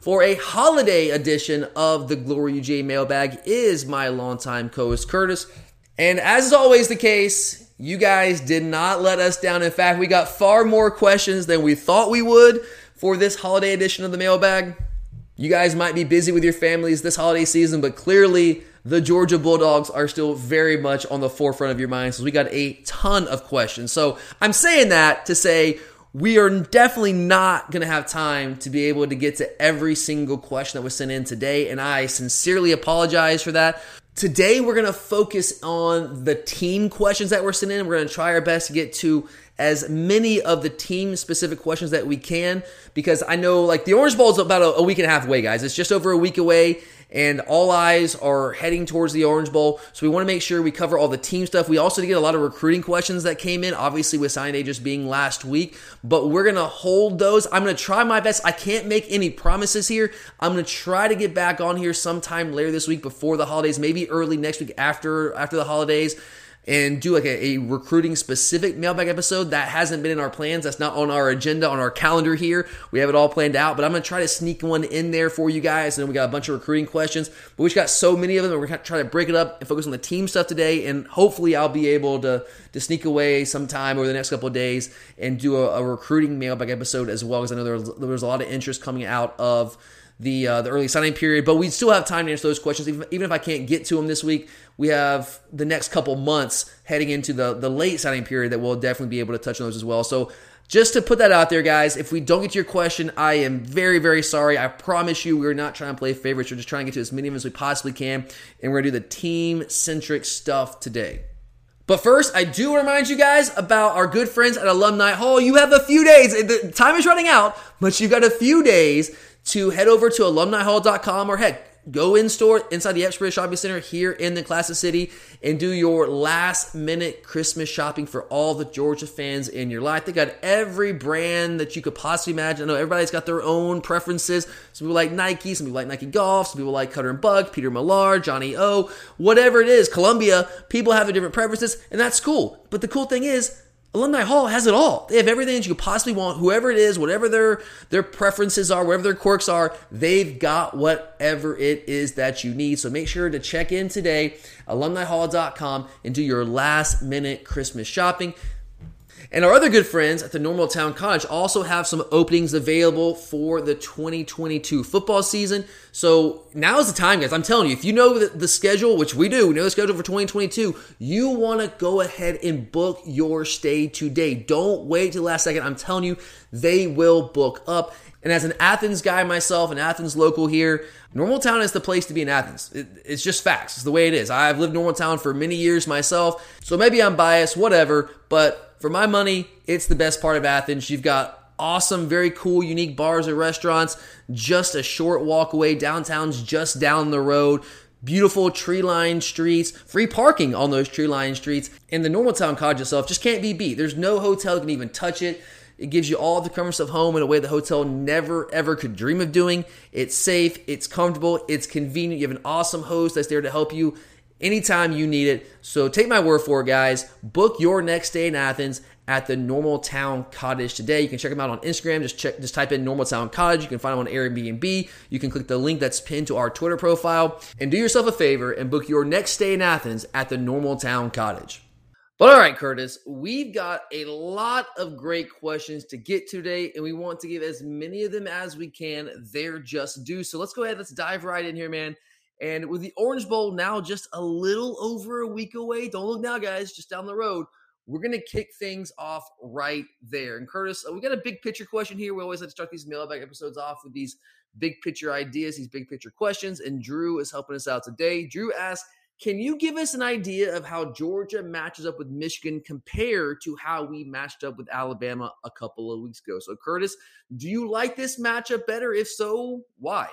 for a holiday edition of the Glory UGA mailbag is my longtime co host, Curtis. And as is always the case, you guys did not let us down. In fact, we got far more questions than we thought we would for this holiday edition of the mailbag. You guys might be busy with your families this holiday season, but clearly the Georgia Bulldogs are still very much on the forefront of your minds. So we got a ton of questions. So I'm saying that to say we are definitely not going to have time to be able to get to every single question that was sent in today. And I sincerely apologize for that. Today, we're going to focus on the team questions that were sent in. We're going to try our best to get to as many of the team specific questions that we can because I know like the Orange Bowl is about a, a week and a half away, guys. It's just over a week away and all eyes are heading towards the Orange Bowl. So we want to make sure we cover all the team stuff. We also get a lot of recruiting questions that came in, obviously with signing day just being last week, but we're going to hold those. I'm going to try my best. I can't make any promises here. I'm going to try to get back on here sometime later this week before the holidays, maybe early next week after after the holidays and do like a, a, recruiting specific mailbag episode. That hasn't been in our plans. That's not on our agenda, on our calendar here. We have it all planned out, but I'm to try to sneak one in there for you guys. And we got a bunch of recruiting questions, but we just got so many of them. We're to try to break it up and focus on the team stuff today. And hopefully I'll be able to, to sneak away sometime over the next couple of days and do a, a recruiting mailbag episode as well. Because I know there was, there was a lot of interest coming out of the uh, the early signing period, but we still have time to answer those questions. Even, even if I can't get to them this week, we have the next couple months heading into the the late signing period that we'll definitely be able to touch on those as well. So just to put that out there, guys, if we don't get to your question, I am very, very sorry. I promise you, we're not trying to play favorites. We're just trying to get to as many of them as we possibly can, and we're gonna do the team centric stuff today. But first, I do remind you guys about our good friends at Alumni Hall. You have a few days. The time is running out, but you've got a few days to head over to alumnihall.com or head go in store inside the Epps Bridge Shopping Center here in the Classic City and do your last minute Christmas shopping for all the Georgia fans in your life. They got every brand that you could possibly imagine. I know everybody's got their own preferences. Some people like Nike, some people like Nike Golf, some people like Cutter and Buck, Peter Millar, johnnie-O, whatever it is, Columbia. People have their different preferences, and that's cool. But the cool thing is, Alumni Hall has it all. They have everything that you could possibly want. Whoever it is, whatever their their preferences are, whatever their quirks are, they've got whatever it is that you need. So make sure to check in today, alumnihall.com, and do your last minute Christmas shopping. And our other good friends at the Normal Town Cottage also have some openings available for the 2022 football season. So now is the time, guys. I'm telling you, if you know the, schedule, which we do, we know the schedule for 2022, you want to go ahead and book your stay today. Don't wait till the last second. I'm telling you, they will book up. And as an Athens guy myself, an Athens local here, Normaltown is the place to be in Athens. It, it's just facts. It's the way it is. I've lived in Normaltown for many years myself, so maybe I'm biased, whatever. But for my money, it's the best part of Athens. You've got awesome, very cool, unique bars and restaurants just a short walk away. Downtown's just down the road. Beautiful tree lined streets, free parking on those tree lined streets, and the normal town Cottage itself just can't be beat. There's no hotel that can even touch it. It gives you all the comforts of home in a way the hotel never ever could dream of doing. It's safe, it's comfortable, it's convenient. You have an awesome host that's there to help you anytime you need it. So take my word for it, guys. Book your next day in Athens at the Normal Town Cottage today. You can check them out on Instagram. Just check, just type in Normal Town Cottage. You can find them on Airbnb. You can click the link that's pinned to our Twitter profile and do yourself a favor and book your next stay in Athens at the Normal Town Cottage. But all right, Curtis, we've got a lot of great questions to get today, and we want to give as many of them as we can their just due. So let's go ahead, let's dive right in here, man. And with the Orange Bowl now just a little over a week away, don't look now, guys, just down the road. We're going to kick things off right there. And Curtis, uh, we got a big picture question here. We always like to start these mailbag episodes off with these big picture ideas, these big picture questions. And Drew is helping us out today. Drew asks, can you give us an idea of how Georgia matches up with Michigan compared to how we matched up with Alabama a couple of weeks ago? So, Curtis, do you like this matchup better? If so, why?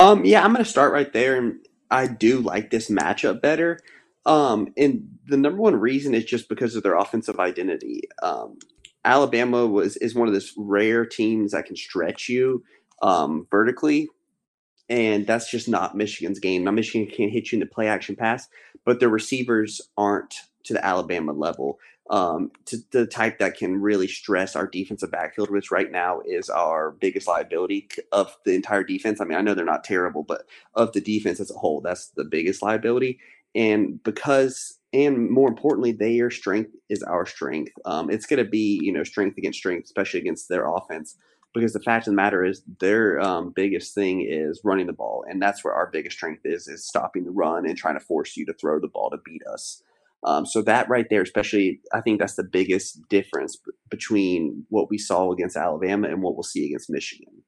Um, yeah, I'm going to start right there, and I do like this matchup better. Um, and the number one reason is just because of their offensive identity. Um, Alabama was is one of those rare teams that can stretch you um, vertically and that's just not Michigan's game. Now Michigan can't hit you in the play action pass, but their receivers aren't to the Alabama level. Um, to the type that can really stress our defensive backfield, which right now is our biggest liability of the entire defense. I mean, I know they're not terrible, but of the defense as a whole, that's the biggest liability. And because, and more importantly, their strength is our strength. Um, it's going to be, you know, strength against strength, especially against their offense because the fact of the matter is their um, biggest thing is running the ball and that's where our biggest strength is is stopping the run and trying to force you to throw the ball to beat us um, so that right there especially i think that's the biggest difference b- between what we saw against alabama and what we'll see against michigan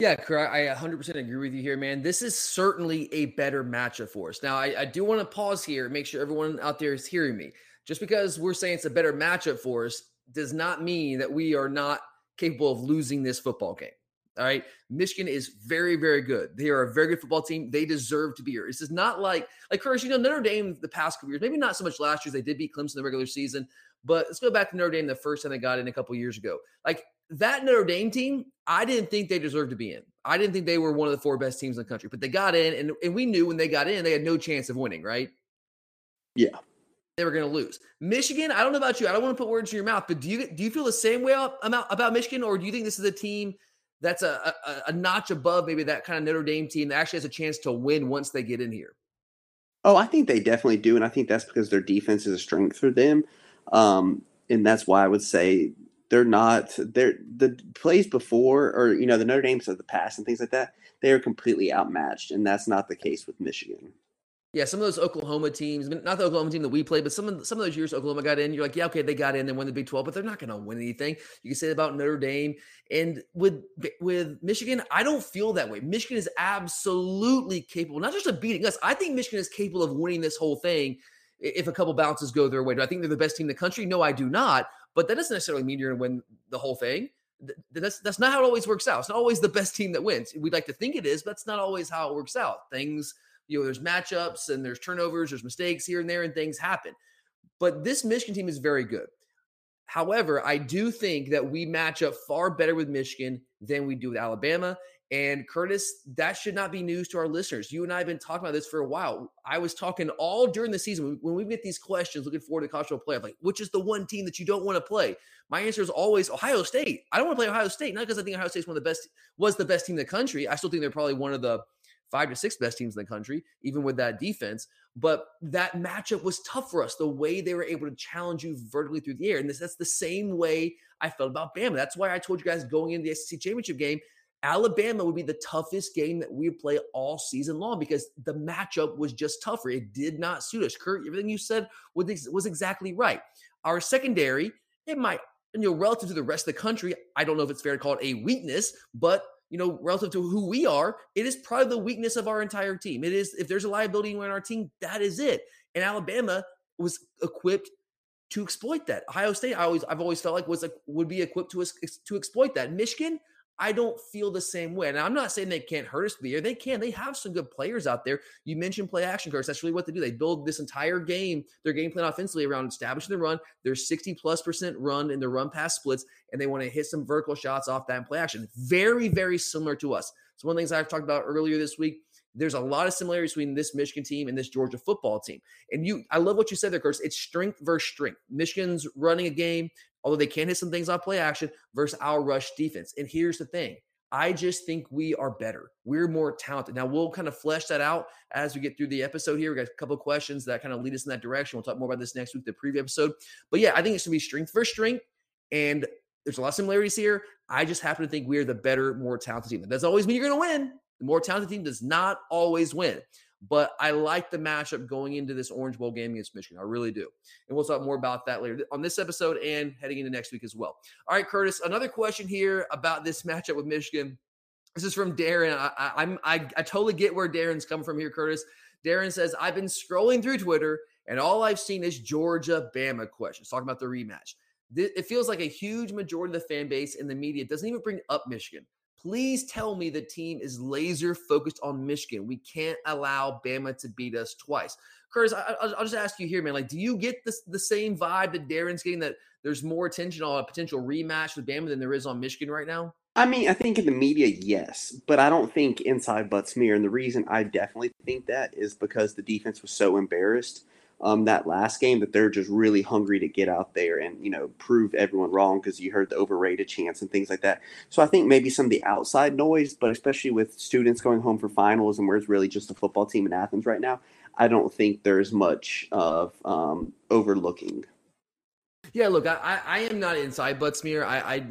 yeah. I 100% agree with you here, man. This is certainly a better matchup for us. Now, I, I do want to pause here, make sure everyone out there is hearing me. Just because we're saying it's a better matchup for us does not mean that we are not capable of losing this football game. All right. Michigan is very, very good. They are a very good football team. They deserve to be here. This is not like, like, Curtis, you know, Notre Dame the past couple years, maybe not so much last year. They did beat Clemson in the regular season, but let's go back to Notre Dame the first time they got in a couple years ago. Like that Notre Dame team, I didn't think they deserved to be in. I didn't think they were one of the four best teams in the country, but they got in, and, and we knew when they got in, they had no chance of winning, right? Yeah they were going to lose. Michigan, I don't know about you. I don't want to put words in your mouth, but do you do you feel the same way about about Michigan, or do you think this is a team that's a, a, a notch above maybe that kind of Notre Dame team that actually has a chance to win once they get in here? Oh, I think they definitely do, and I think that's because their defense is a strength for them, um, and that's why I would say they're not they're the plays before or you know the Notre Dames of the past and things like that. They are completely outmatched, and that's not the case with Michigan. Yeah, some of those Oklahoma teams, not the Oklahoma team that we played, but some of some of those years Oklahoma got in. You're like, yeah, okay, they got in, they won the Big Twelve, but they're not going to win anything. You can say about Notre Dame and with with Michigan. I don't feel that way. Michigan is absolutely capable, not just of beating us. I think Michigan is capable of winning this whole thing if a couple bounces go their way. Do I think they're the best team in the country? No, I do not. But that doesn't necessarily mean you're going to win the whole thing. That's that's not how it always works out. It's not always the best team that wins. We'd like to think it is, but that's not always how it works out. Things you know, there's matchups and there's turnovers, there's mistakes here and there, and things happen. But this Michigan team is very good. However, I do think that we match up far better with Michigan than we do with Alabama. And Curtis, that should not be news to our listeners. You and I have been talking about this for a while. I was talking all during the season when we get these questions looking forward to college football playoff, like which is the one team that you don't want to play? My answer is always Ohio State. I don't want to play Ohio State, not because I think Ohio State's one of the best, was the best team in the country. I still think they're probably one of the five to six best teams in the country, even with that defense. But that matchup was tough for us, the way they were able to challenge you vertically through the air. And this, that's the same way I felt about Bama. That's why I told you guys going into the SEC championship game, Alabama would be the toughest game that we would play all season long because the matchup was just tougher. It did not suit us. Kurt, everything you said was, was exactly right. Our secondary, it might, you know, relative to the rest of the country, I don't know if it's fair to call it a weakness, but you know, relative to who we are, it is probably the weakness of our entire team. It is if there's a liability in our team, that is it. And Alabama was equipped to exploit that. Ohio State, I always I've always felt like was like would be equipped to to exploit that. Michigan, I don't feel the same way. And I'm not saying they can't hurt us the year. They can. They have some good players out there. You mentioned play action cards. That's really what they do. They build this entire game, their game plan offensively around establishing the run. They're 60 plus percent run in their run pass splits, and they want to hit some vertical shots off that play action. Very, very similar to us. So one of the things I've talked about earlier this week, there's a lot of similarities between this Michigan team and this Georgia football team. And you, I love what you said there, Curtis. It's strength versus strength. Michigan's running a game, although they can hit some things on play action, versus our rush defense. And here's the thing. I just think we are better. We're more talented. Now we'll kind of flesh that out as we get through the episode here. We got a couple questions that kind of lead us in that direction. We'll talk more about this next week, the preview episode. But yeah, I think it's gonna be strength for strength. And there's a lot of similarities here. I just happen to think we are the better, more talented team. That doesn't always mean you're gonna win. The more talented team does not always win. But I like the matchup going into this Orange Bowl game against Michigan. I really do. And we'll talk more about that later on this episode and heading into next week as well. All right, Curtis, another question here about this matchup with Michigan. This is from Darren. I, I'm I, I totally get where Darren's coming from here, Curtis. Darren says, I've been scrolling through Twitter and all I've seen is Georgia Bama questions talking about the rematch. It feels like a huge majority of the fan base and the media doesn't even bring up Michigan. Please tell me the team is laser focused on Michigan. We can't allow Bama to beat us twice. Curtis, I, will just ask you here, man. Like, do you get this, the same vibe that Darren's getting that there's more attention on a potential rematch with Bama than there is on Michigan right now? I mean, I think in the media, yes, but I don't think inside Butts-Mehre. And the reason I definitely think that is because the defense was so embarrassed um, that last game that they're just really hungry to get out there and you know prove everyone wrong because you heard the overrated chance and things like that. So I think maybe some of the outside noise, but especially with students going home for finals and where it's really just a football team in Athens right now, I don't think there's much of um, overlooking. Yeah, look, I, I am not inside Butts-Mehre. I, I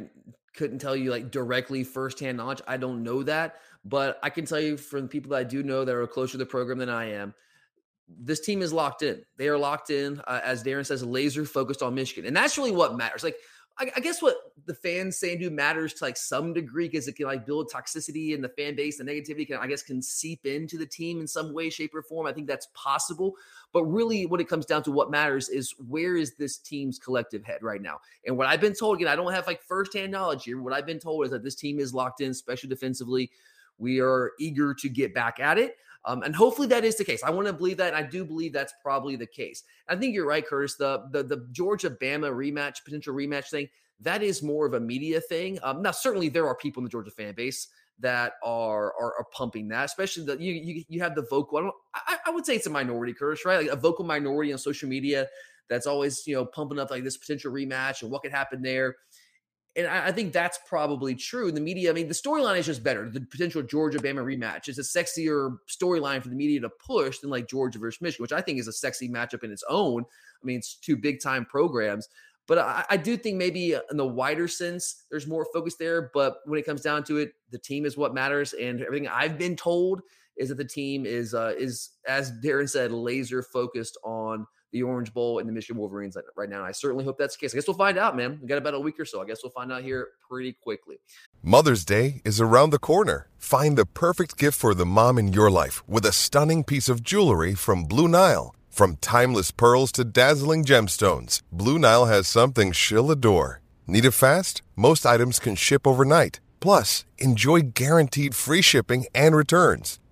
couldn't tell you like directly firsthand knowledge. I don't know that, but I can tell you from people that I do know that are closer to the program than I am this team is locked in. They are locked in, uh, as Darren says, laser focused on Michigan, and that's really what matters. Like, I, I, guess what the fans say and do matters to like some degree because it can like build toxicity in the fan base. The negativity can, I guess, can seep into the team in some way, shape, or form. I think that's possible. But really, what it comes down to, what matters is where is this team's collective head right now? And what I've been told, again, I don't have like firsthand knowledge here. What I've been told is that this team is locked in, especially defensively. We are eager to get back at it. Um, and hopefully that is the case. I want to believe that. And I do believe that's probably the case. I think you're right, Curtis. The the, the Georgia Bama rematch, potential rematch thing, that is more of a media thing. Um, now, certainly there are people in the Georgia fan base that are are, are pumping that, especially the you, you you have the vocal. I, I, I would say it's a minority, Curtis, right? Like a vocal minority on social media that's always you know pumping up like this potential rematch and what could happen there and I, I, think that's probably true. The media, I mean, the storyline is just better. The potential Georgia Bama rematch is a sexier storyline for the media to push than like Georgia versus Michigan, which I think is a sexy matchup in its own. I mean, it's two big time programs. But I, I do think maybe in the wider sense, there's more focus there. But when it comes down to it, the team is what matters. And everything I've been told is that the team is uh, is as Darren said, laser focused on the Orange Bowl and the Michigan Wolverines right now. And I certainly hope that's the case. I guess we'll find out, man. We got about a week or so. I guess we'll find out here pretty quickly. Mother's Day is around the corner. Find the perfect gift for the mom in your life with a stunning piece of jewelry from Blue Nile. From timeless pearls to dazzling gemstones, Blue Nile has something she'll adore. Need it fast? Most items can ship overnight. Plus, enjoy guaranteed free shipping and returns.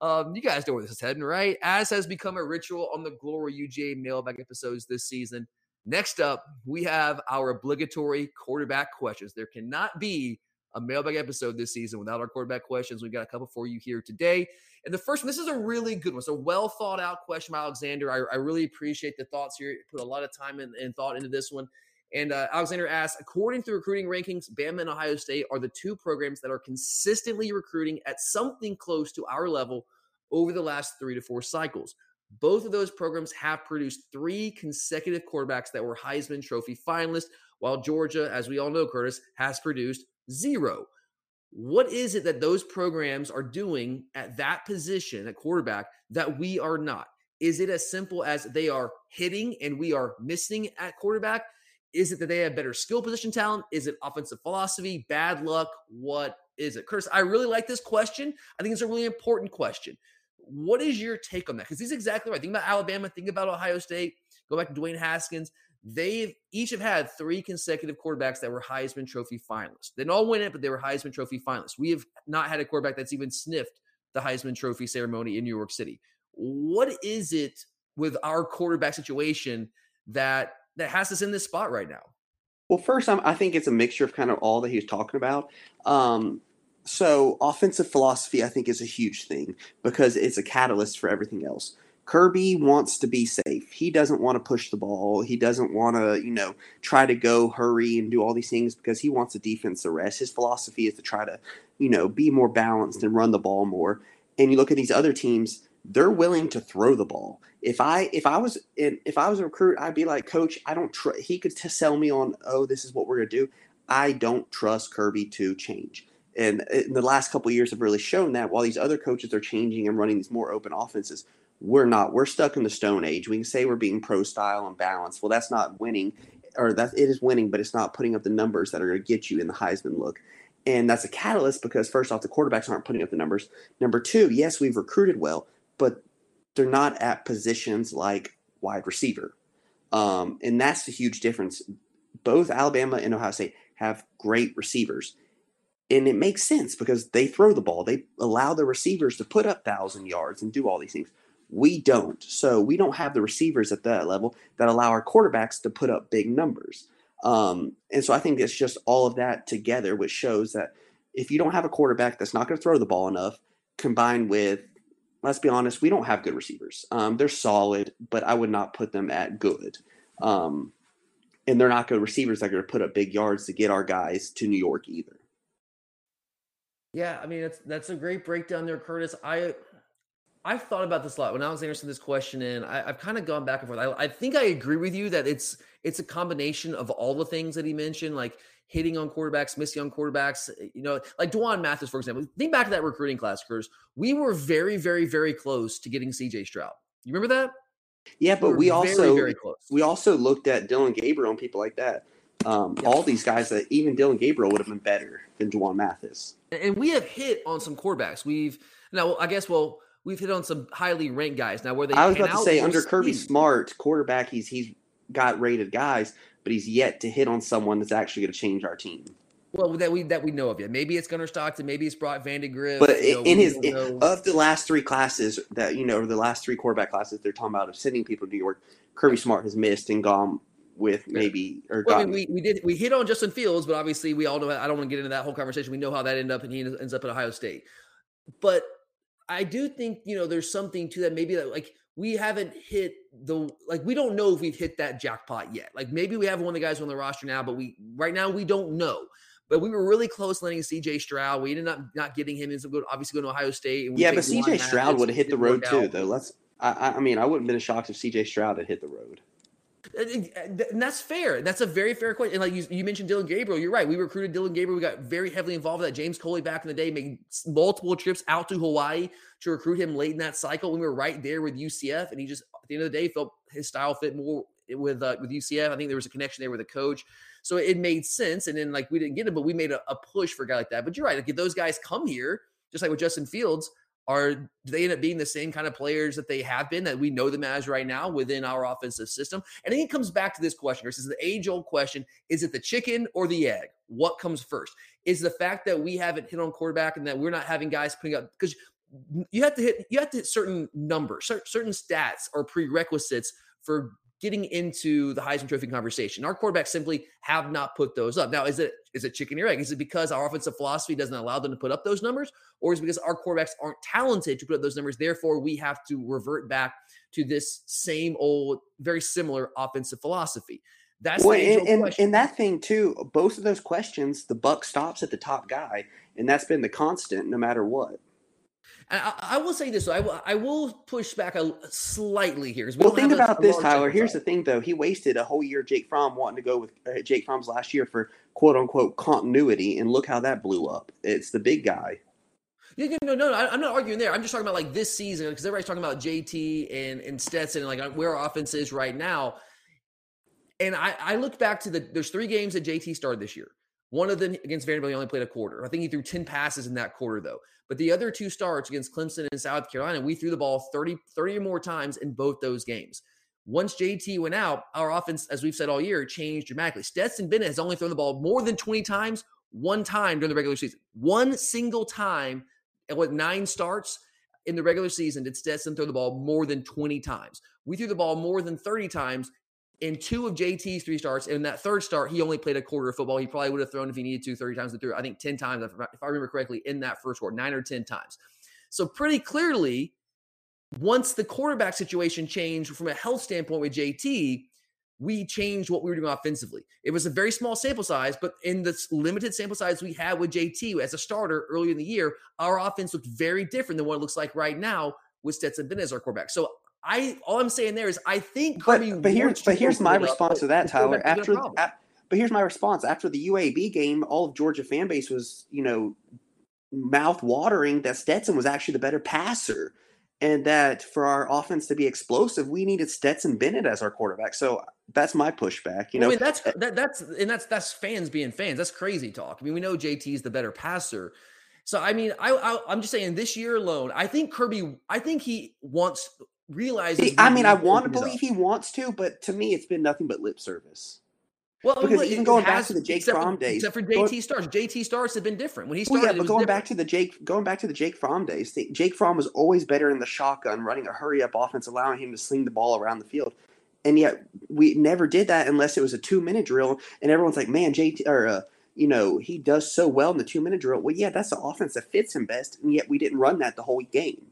Um, you guys know where this is heading, right? As has become a ritual on the Glory UGA mailbag episodes this season. Next up, we have our obligatory quarterback questions. There cannot be a mailbag episode this season without our quarterback questions. We've got a couple for you here today. And the first one, this is a really good one. It's a well thought out question from Alexander. I, I really appreciate the thoughts here. Put a lot of time and, and thought into this one. And uh, Alexander asks, according to recruiting rankings, Bama and Ohio State are the two programs that are consistently recruiting at something close to our level over the last three to four cycles. Both of those programs have produced three consecutive quarterbacks that were Heisman Trophy finalists, while Georgia, as we all know, Curtis, has produced zero. What is it that those programs are doing at that position at quarterback that we are not? Is it as simple as they are hitting and we are missing at quarterback? Is it that they have better skill position talent? Is it offensive philosophy, bad luck? What is it? Curtis, I really like this question. I think it's a really important question. What is your take on that? Because he's exactly right. Think about Alabama, think about Ohio State, go back to Dwayne Haskins. They've each have had three consecutive quarterbacks that were Heisman Trophy finalists. They didn't all win it, but they were Heisman Trophy finalists. We have not had a quarterback that's even sniffed the Heisman Trophy ceremony in New York City. What is it with our quarterback situation that that has us in this spot right now? Well, first, I'm, i think it's a mixture of kind of all that he was talking about. Um, so, offensive philosophy, I think, is a huge thing because it's a catalyst for everything else. Kirby wants to be safe. He doesn't want to push the ball. He doesn't want to, you know, try to go hurry and do all these things because he wants the defense to rest. His philosophy is to try to, you know, be more balanced and run the ball more. And you look at these other teams, they're willing to throw the ball. If I if I was in, if I was a recruit, I'd be like, Coach, I don't trust. He could t- sell me on, oh, this is what we're gonna do. I don't trust Kirby to change. And uh, in the last couple years have really shown that while these other coaches are changing and running these more open offenses, we're not. We're stuck in the Stone Age. We can say we're being pro style and balanced. Well, that's not winning, or that it is winning, but it's not putting up the numbers that are going to get you in the Heisman look. And that's a catalyst because first off, the quarterbacks aren't putting up the numbers. Number two, yes, we've recruited well, but they're not at positions like wide receiver. Um, and that's the huge difference. Both Alabama and Ohio State have great receivers. And it makes sense because they throw the ball. They allow the receivers to put up thousand yards and do all these things. We don't. So we don't have the receivers at that level that allow our quarterbacks to put up big numbers. Um, and so I think it's just all of that together, which shows that if you don't have a quarterback that's not going to throw the ball enough, combined with, let's be honest, we don't have good receivers. Um, they're solid, but I would not put them at good. Um, and they're not good receivers that are going to put up big yards to get our guys to New York either. Yeah, I mean that's that's a great breakdown there, Curtis. I I've thought about this a lot when I was answering this question, and I, have kind of gone back and forth. I, I, think I agree with you that it's it's a combination of all the things that he mentioned, like hitting on quarterbacks, missing on quarterbacks. Eh, you know, like D'Wan Mathis, for example. Think back to that recruiting class, Curtis. We were very, very, very close to getting C.J. Stroud. You remember that? Yeah, but we, we also very, very we also looked at Dillon Gabriel and people like that. Um, yeah. All these guys that even Dillon Gabriel would have been better than D'Wan Mathis. And we have hit on some quarterbacks. We've now, I guess, well we've hit on some highly ranked guys. Now, where they I was about to say under Kirby Smart quarterback, he's he's got rated guys, but he's yet to hit on someone that's actually going to change our team. Well, that we that we know of yet. Maybe it's Gunnar Stockton. Maybe it's Brock Vandagriff. But you know, in his in, of the last three classes that you know the last three quarterback classes they're talking about of sending people to New York, Kirby Smart has missed and gone with maybe or well, I mean, we, we did we hit on Justin Fields, but obviously we all know I don't want to get into that whole conversation. We know how that ended up, and he ends up at Ohio State. But I do think you know there's something to that. Maybe that like we haven't hit the like we don't know if we've hit that jackpot yet. Like maybe we have one of the guys on the roster now, but we right now we don't know. But we were really close landing C.J. Stroud. We ended up not getting him. He's obviously going to Ohio State. yeah, but C.J. Stroud would have hit the road too, though. Let's. I, I mean, I wouldn't have been shocked if C.J. Stroud had hit the road. And that's fair. That's a very fair question. And like you, you mentioned Dillon Gabriel, you're right. We recruited Dillon Gabriel. We got very heavily involved with that. James Coley back in the day made multiple trips out to Hawaii to recruit him late in that cycle. When we were right there with UCF, and he just at the end of the day felt his style fit more with uh, with UCF. I think there was a connection there with the coach, so it made sense. And then like we didn't get him, but we made a, a push for a guy like that. But you're right. Like if those guys come here, just like with Justin Fields, are do they end up being the same kind of players that they have been that we know them as right now within our offensive system? And I think it comes back to this question. This is the age old question: Is it the chicken or the egg? What comes first? Is the fact that we haven't hit on quarterback and that we're not having guys putting up because you have to hit you have to hit certain numbers, certain stats or prerequisites for getting into the Heisman Trophy conversation. Our quarterbacks simply have not put those up. Now, is it is it chicken or egg? Is it because our offensive philosophy doesn't allow them to put up those numbers, or is it because our quarterbacks aren't talented to put up those numbers? Therefore, we have to revert back to this same old, very similar offensive philosophy. That's well, the and, and, and that thing too. Both of those questions, the buck stops at the top guy, and that's been the constant, no matter what. And I, I will say this: though, I will, I will push back a slightly here. we Well, think about a this, Tyler. Here's the thing, though. He wasted a whole year, Jake Fromm, wanting to go with uh, Jake Fromm's last year for quote unquote continuity, and look how that blew up. It's the big guy. Yeah, yeah, no, no, no, I'm not arguing there. I'm just talking about like this season because everybody's talking about JT and, and Stetson and like where our offense is right now. And I, I look back to the there's three games that JT started this year. One of them against Vanderbilt, he only played a quarter. I think he threw 10 passes in that quarter, though. But the other two starts against Clemson and South Carolina, we threw the ball 30, 30 or more times in both those games. Once JT went out, our offense, as we've said all year, changed dramatically. Stetson Bennett has only thrown the ball more than 20 times one time during the regular season. One single time, and what nine starts in the regular season did Stetson throw the ball more than 20 times. We threw the ball more than 30 times in two of JT's three starts. In that third start, he only played a quarter of football. He probably would have thrown if he needed to 30 times. He threw, I think, 10 times, if I remember correctly, in that first quarter, nine or 10 times. So pretty clearly, once the quarterback situation changed from a health standpoint with JT, we changed what we were doing offensively. It was a very small sample size, but in this limited sample size we had with JT as a starter earlier in the year, our offense looked very different than what it looks like right now with Stetson Bennett as our quarterback. So I all I'm saying there is I think Kirby But but here's but here's my up, response to that, Tyler. has been a After a- but here's my response after the UAB game, all of Georgia fan base was you know mouth watering that Stetson was actually the better passer, and that for our offense to be explosive, we needed Stetson Bennett as our quarterback. So that's my pushback. You know, I mean, that's that, that's and that's that's fans being fans. That's crazy talk. I mean, we know JT is the better passer. So I mean, I, I I'm just saying this year alone, I think Kirby, I think he wants realizes. See, I mean, I want to believe he wants to, but to me, it's been nothing but lip service. Well, because but even going back to the Jake except for- Fromm days, except for going- JT starts. JT starts have been different. When he Well, started, yeah, it but going different. back to the Jake, going back to the Jake Fromm days, the- Jake Fromm was always better in the shotgun, running a hurry up offense, allowing him to sling the ball around the field. And yet we never did that unless it was a two minute drill. And everyone's like, "Man, JT or uh, you know he does so well in the two minute drill." Well, yeah, that's the offense that fits him best, and yet we didn't run that the whole game.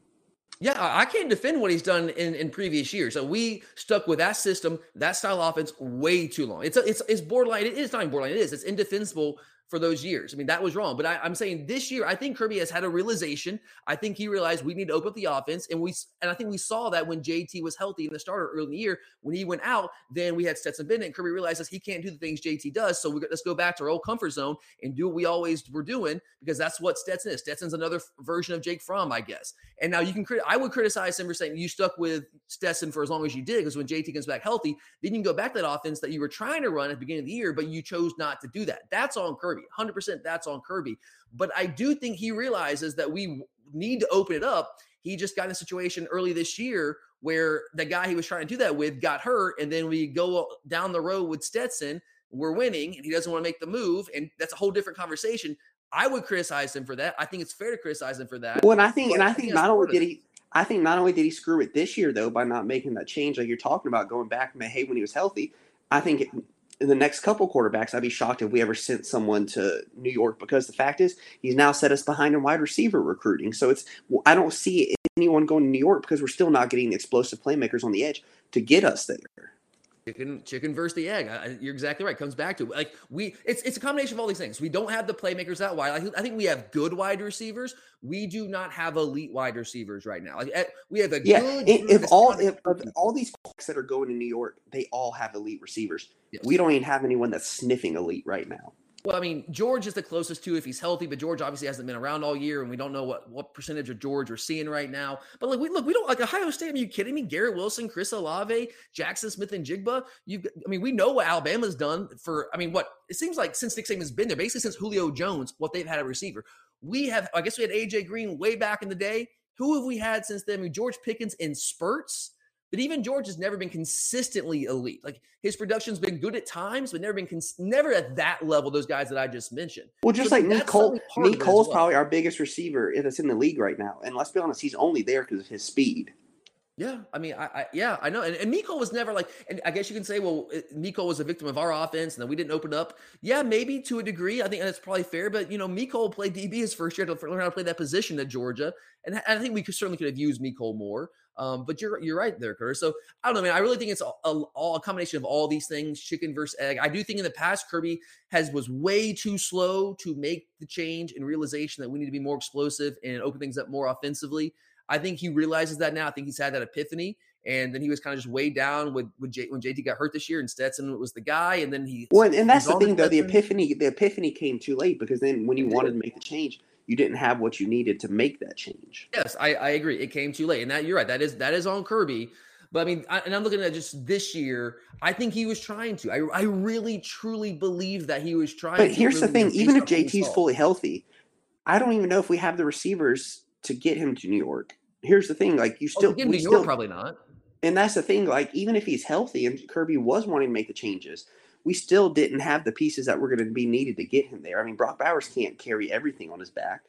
Yeah, I can't defend what he's done in, in previous years. So we stuck with that system, that style of offense, way too long. It's a, it's it's borderline. It is not borderline. It is. It's indefensible for those years. I mean, that was wrong. But I, I'm saying this year, I think Kirby has had a realization. I think he realized we need to open up the offense, and we and I think we saw that when JT was healthy in the starter early in the year. When he went out, then we had Stetson Bennett, and Kirby realizes he can't do the things JT does. So we let's go back to our old comfort zone and do what we always were doing because that's what Stetson is. Stetson's another f- version of Jake Fromm, I guess. And now you can crit- I would criticize him for saying you stuck with Stetson for as long as you did because when JT comes back healthy, then you can go back to that offense that you were trying to run at the beginning of the year, but you chose not to do that. That's on Kirby. 100% that's on Kirby. But I do think he realizes that we need to open it up. He just got in a situation early this year where the guy he was trying to do that with got hurt, and then we go down the road with Stetson. We're winning, and he doesn't want to make the move, and that's a whole different conversation. I would criticize him for that. I think it's fair to criticize him for that. Well, and I think, But and I think not only did he, I think not only did he screw it this year though by not making that change like you're talking about going back to hey when he was healthy. I think in the next couple quarterbacks, I'd be shocked if we ever sent someone to New York because the fact is he's now set us behind in wide receiver recruiting. So it's I don't see anyone going to New York because we're still not getting the explosive playmakers on the edge to get us there. Chicken, chicken versus the egg. I, you're exactly right. Comes back to it. like we. It's it's a combination of all these things. We don't have the playmakers that wide. I, I think we have good wide receivers. We do not have elite wide receivers right now. Like eh, we have a Yeah, good. if, if all if, if all these quarterbacks that are going to New York, they all have elite receivers. Yes. We don't even have anyone that's sniffing elite right now. Well, I mean, George is the closest to if he's healthy, but George obviously hasn't been around all year, and we don't know what what percentage of George we're seeing right now. But like, we look, we don't like Ohio State. Are you kidding me? Garrett Wilson, Chris Olave, Jaxon Smith-Njigba. You, I mean, we know what Alabama's done for. I mean, what it seems like since Nick Saban's been there, basically since Julio Jones, what they've had a receiver. We have, I guess, we had AJ Green way back in the day. Who have we had since then? I mean, George Pickens in spurts. But even George has never been consistently elite. Like his production's been good at times, but never been cons- never at that level. Those guys that I just mentioned. Well, just So like that's Mecole, certainly part of Nick it as Cole's well. probably our biggest receiver that's in the league right now. And let's be honest, he's only there because of his speed. Yeah, I mean, I, I yeah, I know. And, and Miko was never like, and I guess you can say, well, eh, it- Miko was a victim of our offense, and that we didn't open up. Yeah, maybe to a degree. I think that's probably fair. But you know, Miko played DB his first year to learn how to play that position at Georgia, and I I think we could certainly could have used Miko more. Um, but you're you're right there, Curtis. So I don't know, man. I really think it's all, all a combination of all these things, chicken versus egg. I do think in the past Kirby has was way too slow to make the change and realization that we need to be more explosive and open things up more offensively. I think he realizes that now. I think he's had that epiphany. And then he was kind of just weighed down with, with J, when JT got hurt this year, and Stetson was the guy. And then he well, and that's the thing though. The epiphany, the epiphany came too late because then when he wanted to make the change, you didn't have what you needed to make that change. Yes, I, I agree. It came too late, and that you're right. That is that is on Kirby. But I mean, I, and I'm looking at just this year. I think he was trying to. I, I really truly believe that he was trying. But here's the thing: even if JT's fully healthy, I don't even know if we have the receivers to get him to New York. Here's the thing: like you oh, still, oh, New York, probably not. And that's the thing. Like even if he's healthy and Kirby was wanting to make the changes, we still didn't have the pieces that were going to be needed to get him there. I mean, Brock Bowers can't carry everything on his back.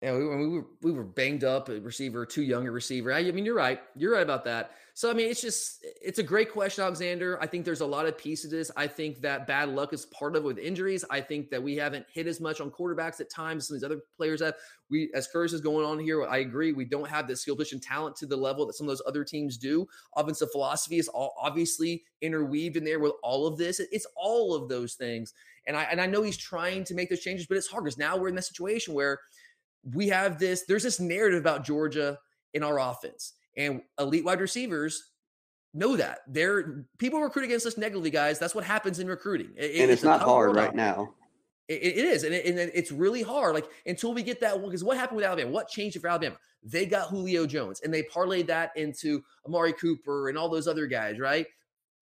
Yeah, we, we were we were banged up at receiver, too young a receiver. I, I mean, you're right. You're right about that. So I mean, it's just it's a great question, Alexander. I think there's a lot of pieces to this. I think that bad luck is part of it with injuries. I think that we haven't hit as much on quarterbacks at times some of these other players have. We, as Curtis is going on here, I agree. We don't have the skill position talent to the level that some of those other teams do. Offensive philosophy is all obviously interweaved in there with all of this. It's all of those things. And I and I know he's trying to make those changes, but it's hard because now we're in that situation where we have this, there's this narrative about Georgia in our offense. And elite wide receivers know that. They're people recruit against us negatively, guys. That's what happens in recruiting. It, and it's, it's not hard right now. It, it is, and, it, and it's really hard. Like until we get that one, because what happened with Alabama? What changed for Alabama? They got Julio Jones, and they parlayed that into Amari Cooper and all those other guys, right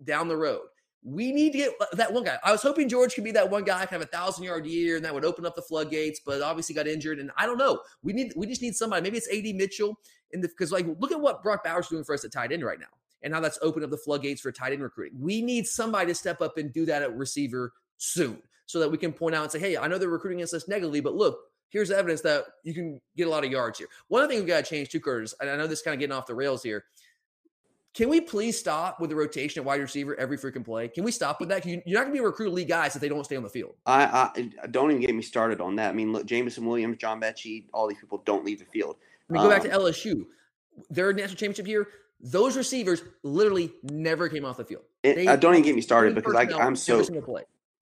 down the road. We need to get uh, that one guy. I was hoping George could be that one guy, kind of a thousand yard year, and that would open up the floodgates. But obviously got injured, and I don't know. We need we just need somebody. Maybe it's Ad Mitchell, in the because like look at what Brock Bowers doing for us at tight end right now, and how that's opened up the floodgates for tight end recruiting. We need somebody to step up and do that at receiver soon, so that we can point out and say, hey, I know they're recruiting against us negatively, but look, here's evidence that you can get a lot of yards here. One thing we've got to change too, Curtis, and I know this is kind of getting off the rails here. Can we please stop with the rotation at wide receiver every freaking play? Can we stop with that? You're not going to be recruit league guys if they don't stay on the field. I, I don't even get me started on that. I mean, look, Jameson Williams, John Metchie, all these people don't leave the field. I mean, go back to um, LSU. Their national championship year, those receivers literally never came off the field. It, uh, don't even get me started because I, I'm so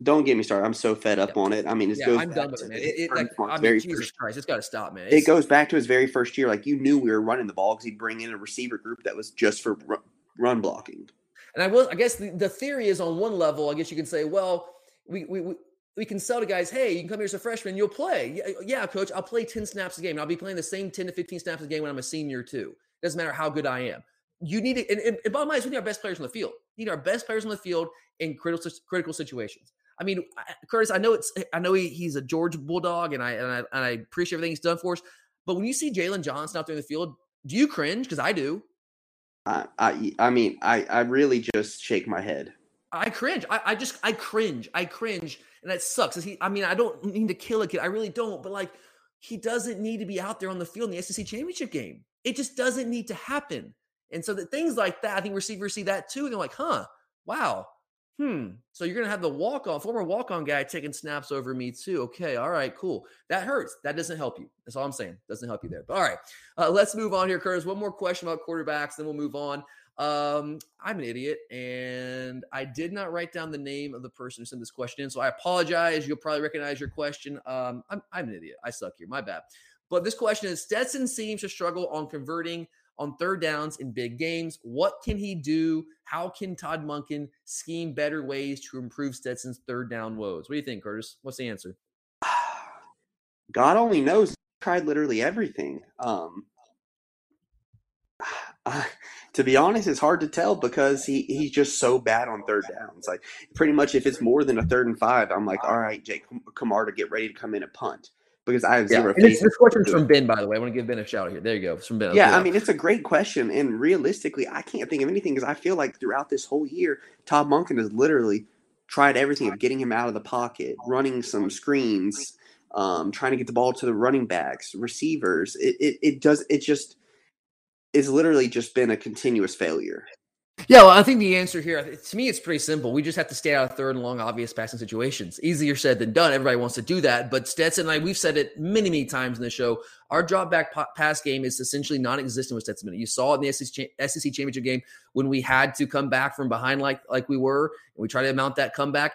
don't get me started. I'm so fed up yeah. on it. I mean, it yeah, goes. I'm done with it, man. It, it, like, I mean, Jesus first, Christ, it's got to stop, man. It's, it goes back to his very first year. Like you knew we were running the ball because he'd bring in a receiver group that was just for run blocking. And I will. I guess the, the theory is on one level. I guess you can say, well, we we. we we can sell to guys, hey, you can come here as a freshman, you'll play. Yeah, uh, yeah, coach, I'll play 10 snaps a game. I'll be playing the same 10 to 15 snaps a game when I'm a senior, too. It Doesn't matter how good I am. You need it. And, and, and bottom line is, we need our best players on the field. We need our best players on the field in critical critical situations. I mean, Curtis, I know it's, I know he, he's a Georgia Bulldog, and I, and I and I appreciate everything he's done for us. But when you see Jalen Johnson out there in the field, do you cringe? Because I do. I, I, I mean, I, I really just shake my head. I cringe. I, I just, I cringe. I cringe, and that sucks. He, I mean, I don't need to kill a kid. I really don't. But like, he doesn't need to be out there on the field in the SEC championship game. It just doesn't need to happen. And so that things like that, I think receivers see that too. And they're like, huh, wow, hmm. So you're gonna have the walk on, former walk on guy taking snaps over me too. Okay, all right, cool. That hurts. That doesn't help you. That's all I'm saying. Doesn't help you there. But all right, uh, let's move on here, Curtis. One more question about quarterbacks, then we'll move on. Um, I'm an idiot, and I did not write down the name of the person who sent this question in, so I apologize. You'll probably recognize your question. Um, I'm, I'm an idiot. I suck here. My bad. But this question is: Stetson seems to struggle on converting on third downs in big games. What can he do? How can Todd Monken scheme better ways to improve Stetson's third down woes? What do you think, Curtis? What's the answer? God only knows. tried literally everything. Um, uh, to be honest, it's hard to tell because he, he's just so bad on third downs. Like pretty much, if it's more than a third and five, I'm like, all right, Jake Camarda, get ready to come in and punt because I have zero. Yeah. This, this question's from Ben, by the way. I want to give Ben a shout out here. There you go. It's from Ben. Yeah, I mean, it's a great question, and realistically, I can't think of anything because I feel like throughout this whole year, Todd Monken has literally tried everything of getting him out of the pocket, running some screens, um, trying to get the ball to the running backs, receivers. It, it, it does. It just it's literally just been a continuous failure. Yeah, well, I think the answer here, to me, it's pretty simple. We just have to stay out of third and long, obvious passing situations. Easier said than done. Everybody wants to do that. But Stetson and I, we've said it many, many times in the show. Our drop back pass game is essentially non existent with Stetson. You saw it in the SEC, SEC championship game when we had to come back from behind like, like we were, and we tried to mount that comeback.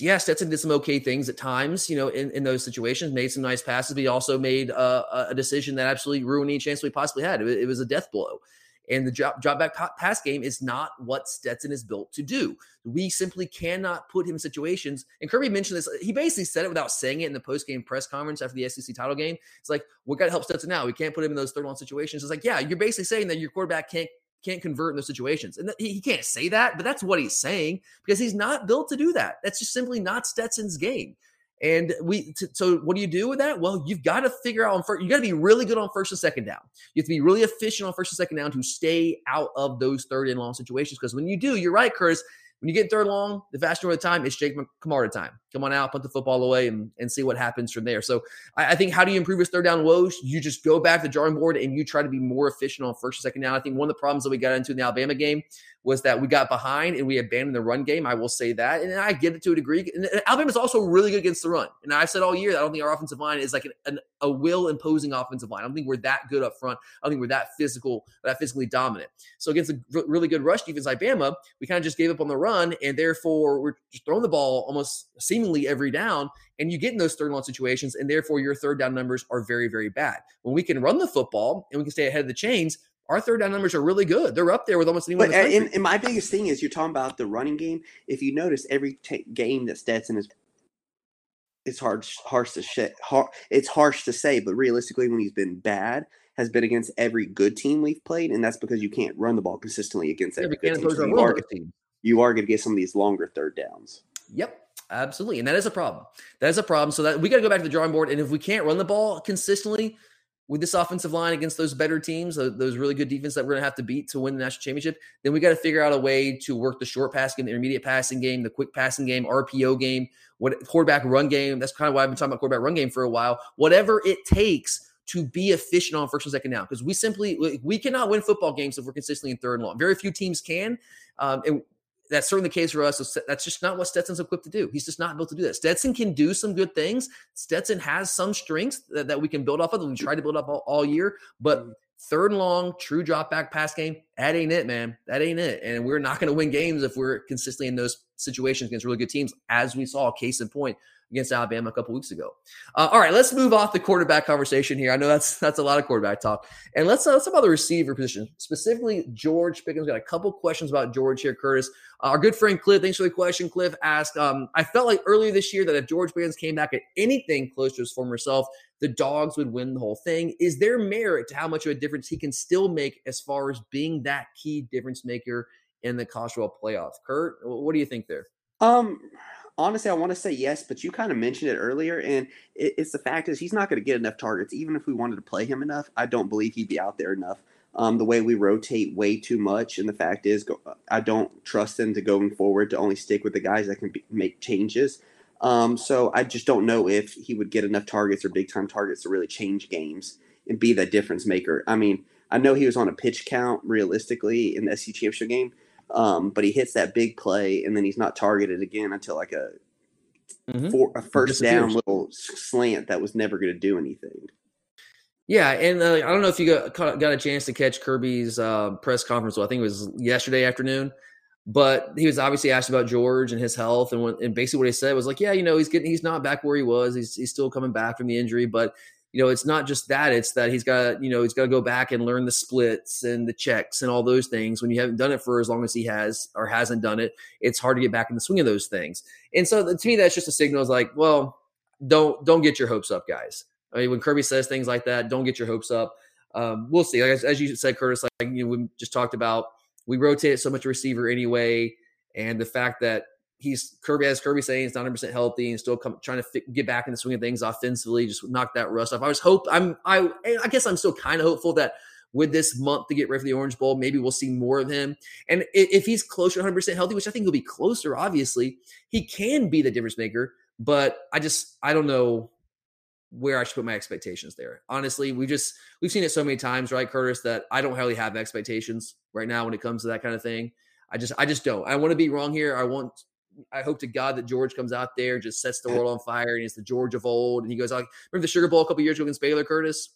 Yeah, Stetson did some okay things at times, you know, in, in those situations, made some nice passes, but he also made uh, a decision that absolutely ruined any chance we possibly had. It, it was a death blow. And the drop, drop back pass game is not what Stetson is built to do. We simply cannot put him in situations. And Kirby mentioned this. He basically said it without saying it in the post game press conference after the SEC title game. It's like, we got to help Stetson now. We can't put him in those third one situations. It's like, yeah, you're basically saying that your quarterback can't can't convert in those situations. And he can't say that, but that's what he's saying because he's not built to do that. That's just simply not Stetson's game. And we, t- so what do you do with that? Well, you've got to figure out on first, you got to be really good on first and second down. You have to be really efficient on first and second down to stay out of those third and long situations. Because when you do, you're right, Curtis. When you get third long, the vast majority of the time, it's Jake Camarda time. Come on out, put the football away, and, and see what happens from there. So I, I think how do you improve his third down woes? You just go back to the drawing board and you try to be more efficient on first and second down. I think one of the problems that we got into in the Alabama game was that we got behind and we abandoned the run game. I will say that. And I get it to a degree. And Alabama's also really good against the run. And I've said all year I don't think our offensive line is like an, an, a will imposing offensive line. I don't think we're that good up front. I don't think we're that physical, that physically dominant. So against a really good rush defense like Bama, we kind of just gave up on the run. And therefore, we're just throwing the ball almost seemingly every down. And you get in those third down situations. And therefore, your third down numbers are very, very bad. When we can run the football and we can stay ahead of the chains, our third down numbers are really good. They're up there with almost anyone. But uh, and, and, my biggest thing is you're talking about the running game. If you notice, every t- game that Stetson is, it's hard, harsh to shit. It's harsh to say, but realistically, when he's been bad, has been against every good team we've played, and that's because you can't run the ball consistently against every yeah, good team. So you, are, team. you are going to get some of these longer third downs. Yep. Absolutely. And that is a problem. That is a problem. So that we got to go back to the drawing board. And if we can't run the ball consistently, with this offensive line against those better teams, those really good defense that we're going to have to beat to win the national championship, then we got to figure out a way to work the short pass game, the intermediate passing game, the quick passing game, RPO game, what quarterback run game. That's kind of why I've been talking about quarterback run game for a while. Whatever it takes to be efficient on first and second down, because we simply we cannot win football games if we're consistently in third and long. Very few teams can, um, and that's certainly the case for us. That's just not what Stetson's equipped to do. He's just not built to do that. Stetson can do some good things. Stetson has some strengths that, that we can build off of. We tried to build up all, all year, but mm-hmm. third and long, true drop back pass game, that ain't it, man. That ain't it. And we're not going to win games if we're consistently in those situations against really good teams, as we saw, case in point, against Alabama a couple weeks ago. Uh, all right, let's move off the quarterback conversation here. I know that's that's a lot of quarterback talk, and let's uh, let's talk about the receiver position specifically. George Pickens got a couple questions about George here, Curtis. Uh, our good friend Cliff, thanks for the question. Cliff asked, um, I felt like earlier this year that if George Pickens came back at anything close to his former self, the dogs would win the whole thing. Is there merit to how much of a difference he can still make as far as being that key difference maker in the Coswell playoff? Kurt, what do you think there? Um, honestly, I want to say yes, but you kind of mentioned it earlier, and it, it's the fact is he's not going to get enough targets. Even if we wanted to play him enough, I don't believe he'd be out there enough. Um, the way we rotate way too much, and the fact is, go, I don't trust him to going forward to only stick with the guys that can be, make changes. Um, so I just don't know if he would get enough targets or big time targets to really change games and be that difference maker. I mean, I know he was on a pitch count realistically in the SEC championship game, um, but he hits that big play and then he's not targeted again until like a, mm-hmm. for, a first down little slant that was never going to do anything. Yeah, and uh, I don't know if you got got a chance to catch Kirby's uh, press conference. Well, I think it was yesterday afternoon, but he was obviously asked about George and his health, and, when, and basically what he said was like, "Yeah, you know, he's getting, he's not back where he was. He's he's still coming back from the injury, but you know, it's not just that. It's that he's got, you know, he's got to go back and learn the splits and the checks and all those things. When you haven't done it for as long as he has or hasn't done it, it's hard to get back in the swing of those things. And so to me, that's just a signal. Is like, well, don't don't get your hopes up, guys. I mean, when Kirby says things like that, don't get your hopes up. Um, we'll see. As, as, you said, Curtis, like you know, we just talked about, we rotate so much receiver anyway, and the fact that he's Kirby, as Kirby saying, he's not 100 percent healthy and still come, trying to fit, get back in the swing of things offensively, just knock that rust off. I was hope I'm I I guess I'm still kind of hopeful that with this month to get ready for the Orange Bowl, maybe we'll see more of him. And if he's closer to 100 percent healthy, which I think he'll be closer, obviously, he can be the difference maker. But I just I don't know where I should put my expectations there. Honestly, we just we've seen it so many times, right, Curtis, that I don't really have expectations right now when it comes to that kind of thing. I just I just don't. I want to be wrong here. I want I hope to God that George comes out there and just sets the world on fire and he's the George of old. And he goes, like, remember the Sugar Bowl a couple years ago against Baylor, Curtis?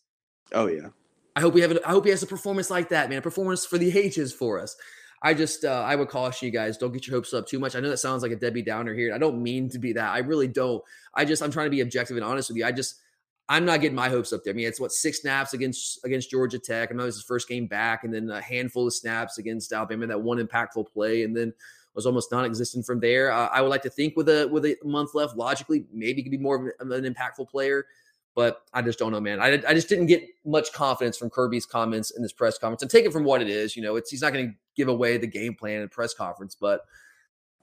Oh yeah. I hope we have. A, I hope he has a performance like that, man. A performance for the ages for us. I just, uh, I would caution you guys: don't get your hopes up too much. I know that sounds like a Debbie Downer here. I don't mean to be that. I really don't. I just, I'm trying to be objective and honest with you. I just, I'm not getting my hopes up there. I mean, it's what six snaps against against Georgia Tech. I know is his first game back, and then a handful of snaps against Alabama. That one impactful play, and then was almost non-existent from there. Uh, I would like to think with a with a month left, logically, maybe could be more of an impactful player but I just don't know, man. I, I just didn't get much confidence from Kirby's comments in this press conference. And take it from what it is, you know, it's he's not going to give away the game plan in press conference, but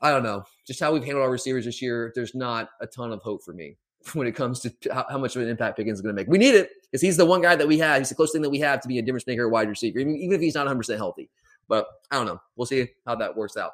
I don't know. Just how we've handled our receivers this year, there's not a ton of hope for me when it comes to how, much of an impact Pickens is going to make. We need it because he's the one guy that we have. He's the closest thing that we have to be a difference maker wide receiver, even, even if he's not 100 percent healthy. But I don't know. We'll see how that works out.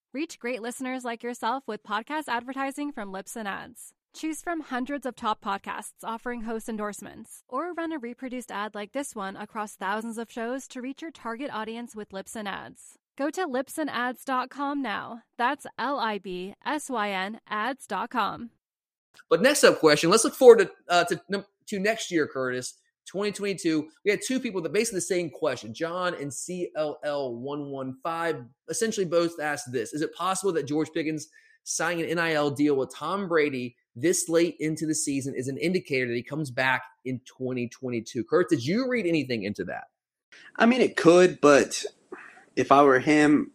Reach great listeners like yourself with podcast advertising from Libsyn Ads. Choose from hundreds of top podcasts offering host endorsements, or run a reproduced ad like this one across thousands of shows to reach your target audience with Libsyn Ads. Go to libsynads.com now. That's L I B S Y N ads.com. But next up question, let's look forward to, uh, to, to next year, Curtis. 2022, we had two people that basically the same question. John and CLL115 essentially both asked this Is it possible that George Pickens signing an NIL deal with Tom Brady this late into the season is an indicator that he comes back in 2022. Kurt, did you read anything into that? I mean, it could, but if I were him,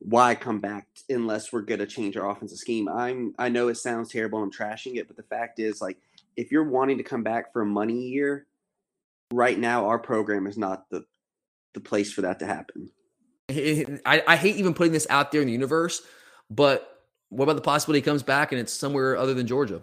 why come back unless we're going to change our offensive scheme? I'm I know it sounds terrible. I'm trashing it, but the fact is, like, if you're wanting to come back for a money year, right now our program is not the the place for that to happen. I, I hate even putting this out there in the universe, but what about the possibility he comes back and it's somewhere other than Georgia?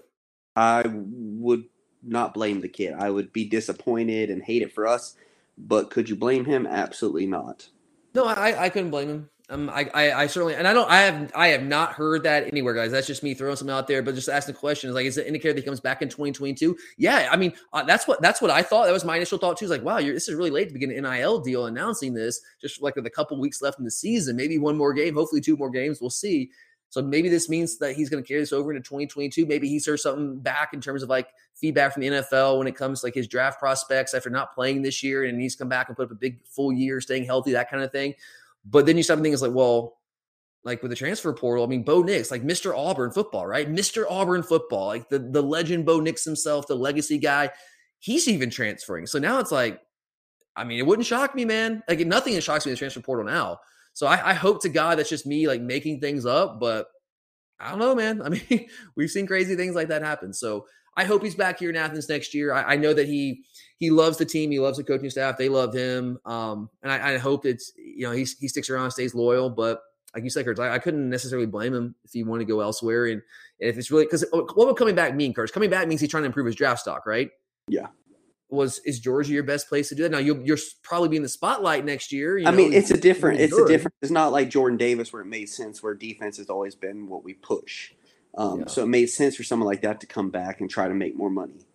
I would not blame the kid. I would be disappointed and hate it for us, but could you blame him? Absolutely not. No, I, I couldn't blame him. Um, I, I, I, certainly, and I don't, I have, I have not heard that anywhere, guys. That's just me throwing something out there, but just asking the question is like, is it indicator that he comes back in 2022? Yeah, I mean, uh, that's what, that's what I thought. That was my initial thought too. Is like, wow, this is really late to begin an NIL deal announcing this, just like with a couple weeks left in the season, maybe one more game, hopefully two more games. We'll see. So maybe this means that he's going to carry this over into 2022. Maybe he heard something back in terms of like feedback from the NFL when it comes to like his draft prospects after not playing this year and he's come back and put up a big full year, staying healthy, that kind of thing. But then you start thinking, it's like, well, like with the transfer portal, I mean, Bo Nix, like Mr. Auburn football, right? Mr. Auburn football, like the, the legend Bo Nix himself, the legacy guy, he's even transferring. So now it's like, I mean, it wouldn't shock me, man. Like nothing shocks me in the transfer portal now. So I, I hope to God that's just me like making things up, but I don't know, man. I mean, we've seen crazy things like that happen. So I hope he's back here in Athens next year. I, I know that he he loves the team. He loves the coaching staff. They love him. Um, and I, I hope it's you know he he sticks around, stays loyal. But like you said, Kurt, I, I couldn't necessarily blame him if he wanted to go elsewhere. And, and if it's really because what would coming back mean, Kurt? Coming back means he's trying to improve his draft stock, right? Yeah was is Georgia your best place to do that? Now you'll you're probably be in the spotlight next year. I know, mean, it's a different. It's good. a different. It's not like Jordan Davis where it made sense where defense has always been what we push. Um, yeah. So it made sense for someone like that to come back and try to make more money.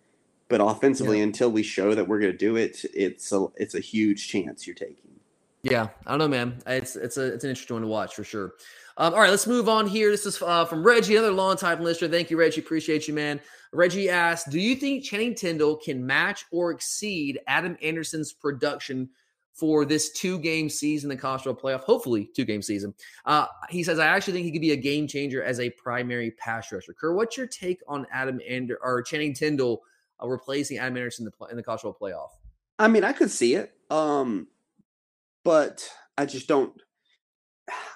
But offensively, yeah. until we show that we're going to do it, it's a it's a huge chance you're taking. Yeah, I don't know, man. It's it's a it's an interesting one to watch for sure. Um, all right, let's move on here. This is uh, from Reggie, another long time listener. Thank you, Reggie. Appreciate you, man. Reggie asked, "Do you think Channing Tindall can match or exceed Adam Anderson's production for this two game season, the college playoff? Hopefully, two game season." Uh, he says, "I actually think he could be a game changer as a primary pass rusher." Kerr, what's your take on Adam Ander or Channing Tindall uh, replacing Adam Anderson in the, in the playoff? I mean, I could see it, um, but I just don't.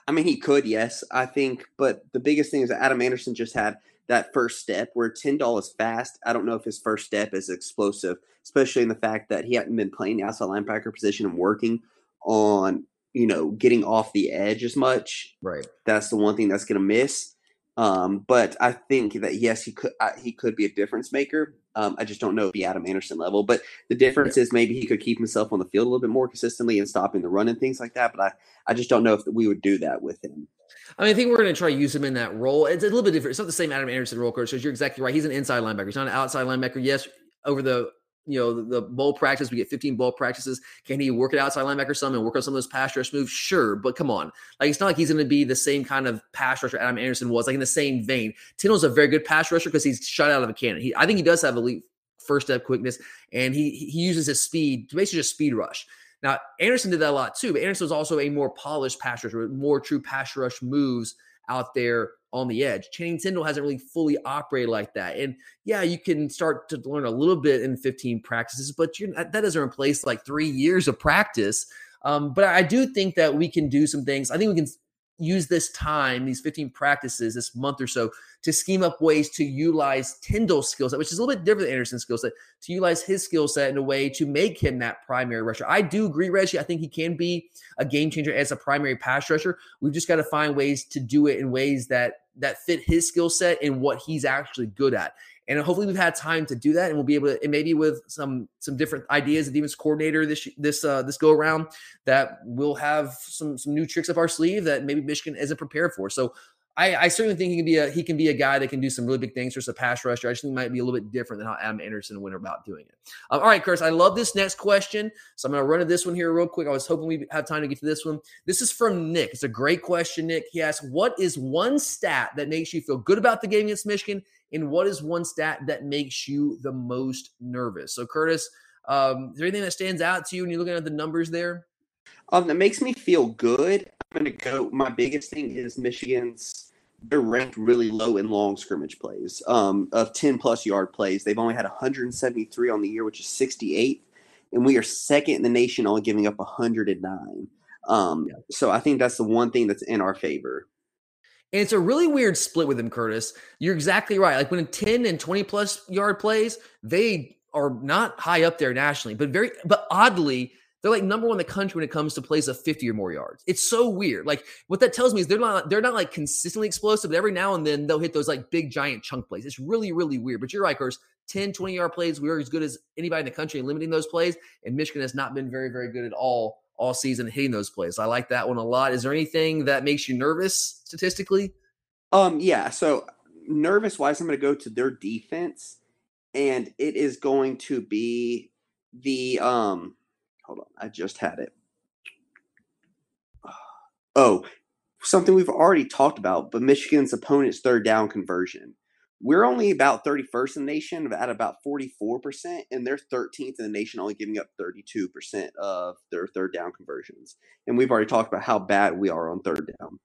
I mean, he could, yes, I think, but the biggest thing is that Adam Anderson just had that first step where Tindall is fast. I don't know if his first step is explosive, especially in the fact that he hadn't been playing the outside linebacker position and working on, you know, getting off the edge as much. Right. That's the one thing that's going to miss. Um, but I think that yes, he could uh, he could be a difference maker. Um, I just don't know if he Adam Anderson level. But the difference yeah. is maybe he could keep himself on the field a little bit more consistently and stopping the run and things like that. But I, I just don't know if we would do that with him. I mean, I think we're going to try to use him in that role. It's a little bit different. It's not the same Adam Anderson role, coach. Because you're exactly right. He's an inside linebacker. He's not an outside linebacker. Yes, over the you know, the, the bowl practice, we get 15 bowl practices. Can he work it outside linebacker some and work on some of those pass rush moves? Sure, but come on. Like, it's not like he's going to be the same kind of pass rusher Adam Anderson was, like in the same vein. Tindall's a very good pass rusher because he's shot out of a cannon. He, I think he does have elite first step quickness, and he he uses his speed to basically just speed rush. Now, Anderson did that a lot too, but Anderson was also a more polished pass rusher, more true pass rush moves out there on the edge. Channing Tindall hasn't really fully operated like that. And yeah, you can start to learn a little bit in 15 practices, but that doesn't replace like three years of practice. Um, but I do think that we can do some things. I think we can use this time, these 15 practices, this month or so, to scheme up ways to utilize Tindall's skill set, which is a little bit different than Anderson's skill set, to utilize his skill set in a way to make him that primary rusher. I do agree, Reggie. I think he can be a game changer as a primary pass rusher. We've just got to find ways to do it in ways that that fit his skill set and what he's actually good at. And hopefully we've had time to do that, and we'll be able to, and maybe with some some different ideas, a defense coordinator this this uh, this go around, that we'll have some some new tricks up our sleeve that maybe Michigan isn't prepared for. So I, I, certainly think he can be a he can be a guy that can do some really big things for a pass rusher. I just think might be a little bit different than how Adam Anderson went about doing it. Um, all right, Curtis, I love this next question, so I'm going to run to this one here real quick. I was hoping we have time to get to this one. This is from Nick. It's a great question, Nick. He asks, "What is one stat that makes you feel good about the game against Michigan, and what is one stat that makes you the most nervous?" So, Curtis, um, is there anything that stands out to you when you're looking at the numbers there? Um, that makes me feel good. I'm going to go. My biggest thing is Michigan's they're ranked really low in long scrimmage plays. Um, of 10 plus yard plays, they've only had 173 on the year, which is 68, and we are second in the nation, only giving up 109. Um. So I think that's the one thing that's in our favor. And it's a really weird split with him, Curtis. You're exactly right. Like when 10 and 20 plus yard plays, they are not high up there nationally, but very, but oddly, they're like number one in the country when it comes to plays of 50 or more yards. It's so weird. Like what that tells me is they're not they're not like consistently explosive, but every now and then they'll hit those like big giant chunk plays. It's really, really weird. But you're right, Curtis. 10, 20 yard plays. We are as good as anybody in the country in limiting those plays. And Michigan has not been very, very good at all all season hitting those plays. I like that one a lot. Is there anything that makes you nervous statistically? Um, yeah. So nervous wise, I'm gonna go to their defense, and it is going to be the um Hold on, I just had it. Oh, something we've already talked about, but Michigan's opponent's third down conversion. We're only about 31st in the nation at about 44%, and they're 13th in the nation, only giving up 32% of their third down conversions. And we've already talked about how bad we are on third down.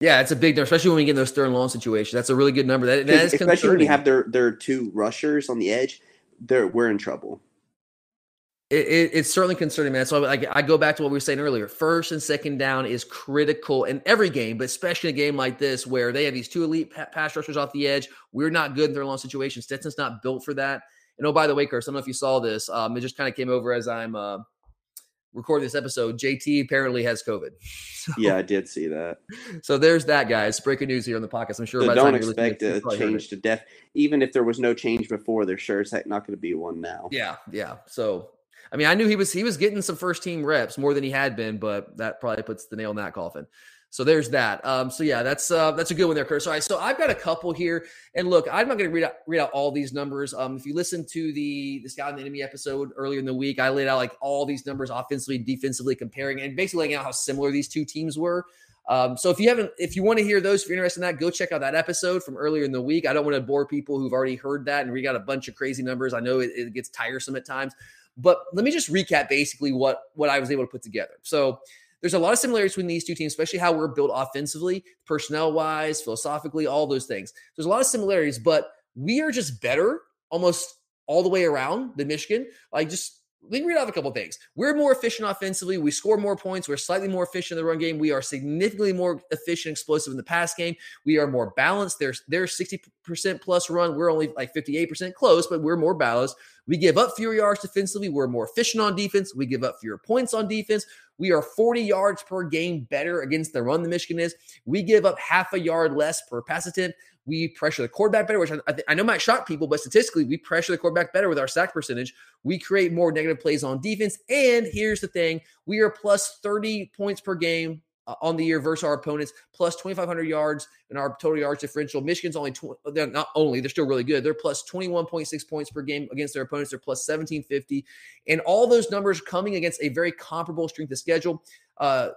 Yeah, it's a big number, especially when we get in those third and long situations. That's a really good number. That, that is especially when you have their their two rushers on the edge. They're we're in trouble. It, it, it's certainly concerning, man. So I, I, go back to what we were saying earlier. First and second down is critical in every game, but especially a game like this where they have these two elite pass rushers off the edge. We're not good in their long situations. Stetson's not built for that. And oh, by the way, Curse, I don't know if you saw this. Um, it just kind of came over as I'm uh, recording this episode. JT apparently has COVID. So, yeah, I did see that. So there's that, guys. Breaking news here on the podcast. I'm sure. So don't expect a change to death. Even if there was no change before, there sure is not going to be one now. Yeah, yeah. So I mean, I knew he was he was getting some first team reps more than he had been, but that probably puts the nail in that coffin. So there's that. Um, so yeah, that's uh, that's a good one there, Chris. All right, so I've got a couple here, and look, I'm not going to read out read out all these numbers. Um, if you listen to the the Scout and the Enemy episode earlier in the week, I laid out like all these numbers offensively, defensively, comparing, and basically laying out how similar these two teams were. Um, so if you haven't, if you want to hear those, if you're interested in that, go check out that episode from earlier in the week. I don't want to bore people who've already heard that and we got a bunch of crazy numbers. I know it, it gets tiresome at times. But let me just recap basically what what I was able to put together. So there's a lot of similarities between these two teams, especially how we're built offensively, personnel wise, philosophically, all those things. There's a lot of similarities, but we are just better almost all the way around than Michigan. Like just let me read off a couple things. We're more efficient offensively. We score more points. We're slightly more efficient in the run game. We are significantly more efficient, explosive in the pass game. We are more balanced. There's there's 60% plus run. We're only like 58% close, but we're more balanced. We give up fewer yards defensively. We're more efficient on defense. We give up fewer points on defense. We are 40 yards per game better against the run than Michigan is. We give up half a yard less per pass attempt. We pressure the quarterback better, which I, I, I know might shock people, but statistically, we pressure the quarterback better with our sack percentage. We create more negative plays on defense. And here's the thing we are plus 30 points per game uh, on the year versus our opponents, plus 2,500 yards in our total yards differential. Michigan's only, tw- they're not only, they're still really good. They're plus 21.6 points per game against their opponents. They're plus 1750. And all those numbers coming against a very comparable strength of schedule. Uh,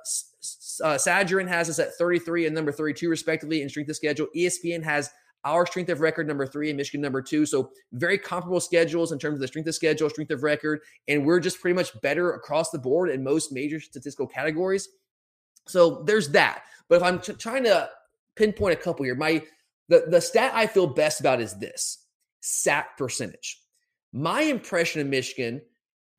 uh, Sagarin has us at 33 and number 32, respectively, in strength of schedule. ESPN has our strength of record number three and Michigan number two. So very comparable schedules in terms of the strength of schedule, strength of record, and we're just pretty much better across the board in most major statistical categories. So there's that. But if I'm t- trying to pinpoint a couple here, my the the stat I feel best about is this sack percentage. My impression of Michigan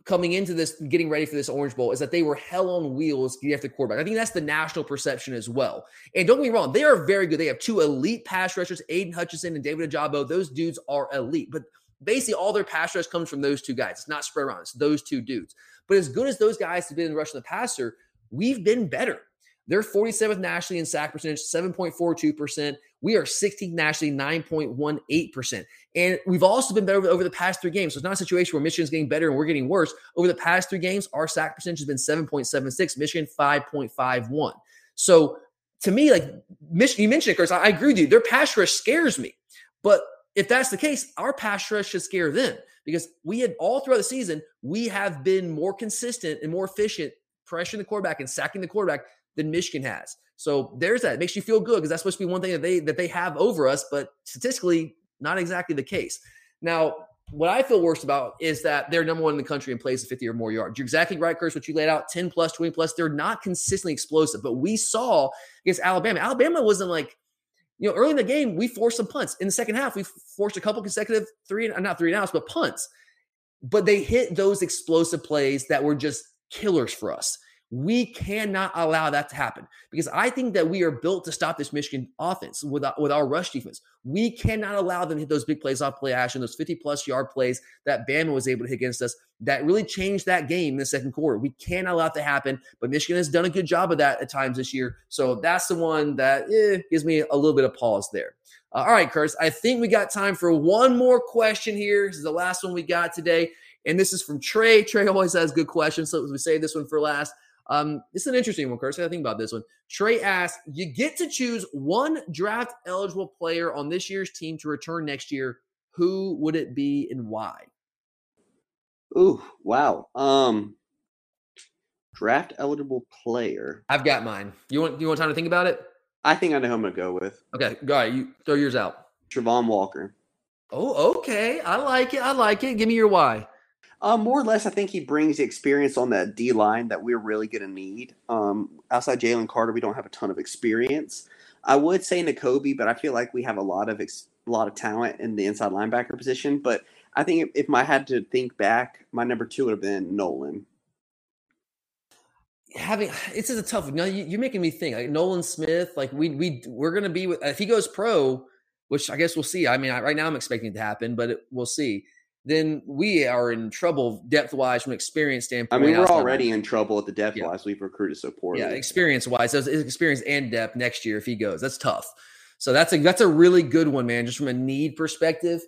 coming into this, getting ready for this Orange Bowl, is that they were hell on wheels getting after the quarterback. I think that's the national perception as well. And don't get me wrong, they are very good. They have two elite pass rushers, Aidan Hutchinson and David Ojabo. Those dudes are elite, but basically all their pass rush comes from those two guys. It's not spread around. It's those two dudes. But as good as those guys have been in rushing the passer, we've been better. They're 47th nationally in sack percentage, 7.42%. We are 16th nationally, 9.18%. And we've also been better over, the past three games. So it's not a situation where Michigan's getting better and we're getting worse. Over the past three games, our sack percentage has been 7.76, Michigan 5.51. So to me, like Michigan, you mentioned it, Chris, I, I agree with you. Their pass rush scares me. But if that's the case, our pass rush should scare them because we had all throughout the season, we have been more consistent and more efficient pressuring the quarterback and sacking the quarterback than Michigan has. So there's that. It makes you feel good because that's supposed to be one thing that they that they have over us, but statistically, not exactly the case. Now, what I feel worst about is that they're number one in the country in plays of 50 or more yards. You're exactly right, Chris, what you laid out 10 plus, 20 plus. They're not consistently explosive, but we saw against Alabama. Alabama wasn't like, you know, early in the game, we forced some punts. In the second half, we forced a couple consecutive three, not three and outs, but punts. But they hit those explosive plays that were just killers for us. We cannot allow that to happen because I think that we are built to stop this Michigan offense with our, with our rush defense. We cannot allow them to hit those big plays off play action, those 50 plus yard plays that Bama was able to hit against us that really changed that game in the second quarter. We can't allow that to happen, but Michigan has done a good job of that at times this year. So that's the one that eh, gives me a little bit of pause there. Uh, all right, Curtis, I think we got time for one more question here. This is the last one we got today. And this is from Trey. Trey always has good questions. So we save this one for last. Um, this is an interesting one, Curtis. I think about this one. Trey asks, you get to choose one draft eligible player on this year's team to return next year. Who would it be and why? Ooh, wow. Um draft eligible player. I've got mine. You want you want time to think about it? I think I know who I'm gonna go with. Okay, go ahead. You throw yours out. Travon Walker. Oh, okay. I like it. I like it. Give me your why. Um, more or less, I think he brings the experience on that D line that we're really going to need. Um, outside Jalen Carter, we don't have a ton of experience. I would say Nakobe, but I feel like we have a lot of ex- a lot of talent in the inside linebacker position. But I think if, if I had to think back, my number two would have been Nolan. Having it's just a tough. No, you, are making me think. Like Nolan Smith, like we we we're going to be with if he goes pro, which I guess we'll see. I mean, I, right now I'm expecting it to happen, but it, we'll see then we are in trouble depth wise from experience standpoint. I mean, we're already in trouble at the depth yeah. wise. We've recruited so poorly. Yeah, experience wise, so experience and depth next year if he goes. That's tough. So that's a that's a really good one, man. Just from a need perspective,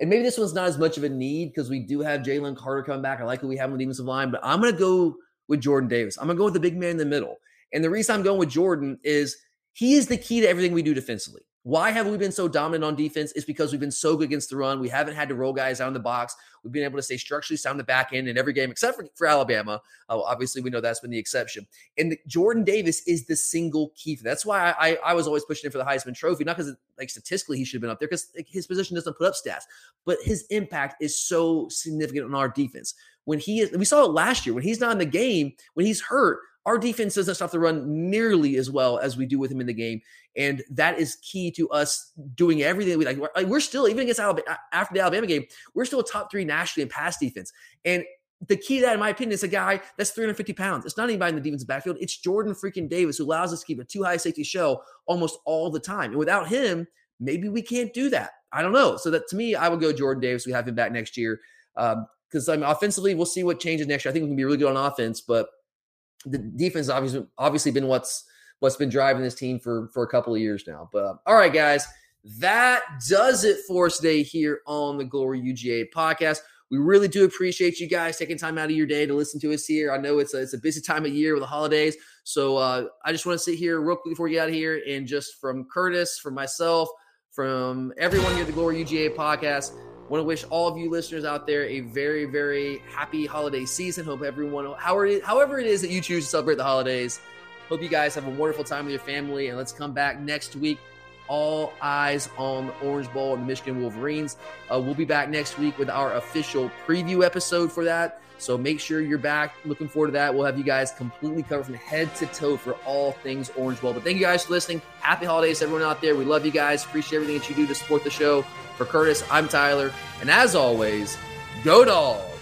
and maybe this one's not as much of a need because we do have Jalen Carter coming back. I like what we have on the defensive line, but I'm gonna go with Jordan Davis. I'm gonna go with the big man in the middle. And the reason I'm going with Jordan is he is the key to everything we do defensively. Why have we been so dominant on defense? It's because we've been so good against the run. We haven't had to roll guys out in the box. We've been able to stay structurally sound the back end in every game except for, for Alabama. Uh, obviously, we know that's been the exception. And the, Jordan Davis is the single key. That's why I, I, I was always pushing him for the Heisman Trophy, not because like statistically he should have been up there, because his position doesn't put up stats, but his impact is so significant on our defense. When he is, we saw it last year when he's not in the game, when he's hurt, our defense doesn't stop the run nearly as well as we do with him in the game. And that is key to us doing everything we like. We're, still, even against Alabama, after the Alabama game, we're still a top three nationally in pass defense. And the key to that, in my opinion, is a guy that's 350 pounds. It's not anybody in the defensive backfield. It's Jordan freaking Davis who allows us to keep a two high safety show almost all the time. And without him, maybe we can't do that. I don't know. So that to me, I would go Jordan Davis. We have him back next year because um, I mean, offensively, we'll see what changes next year. I think we can be really good on offense, but the defense obviously obviously been what's what's been driving this team for for a couple of years now. But all right, guys, that does it for today here on the Glory UGA podcast. We really do appreciate you guys taking time out of your day to listen to us here. I know it's a, it's a busy time of year with the holidays. So uh, I just want to sit here real quick before we get out of here. And just from Curtis, from myself, from everyone here at the Glory UGA podcast, want to wish all of you listeners out there a very, very happy holiday season. Hope everyone, however it, however it is that you choose to celebrate the holidays, hope you guys have a wonderful time with your family. And let's come back next week all eyes on the Orange Bowl and the Michigan Wolverines. Uh, we'll be back next week with our official preview episode for that. So make sure you're back. Looking forward to that. We'll have you guys completely covered from head to toe for all things Orange Bowl. But thank you guys for listening. Happy holidays, everyone out there. We love you guys. Appreciate everything that you do to support the show. For Curtis, I'm Tyler. And as always, go dogs.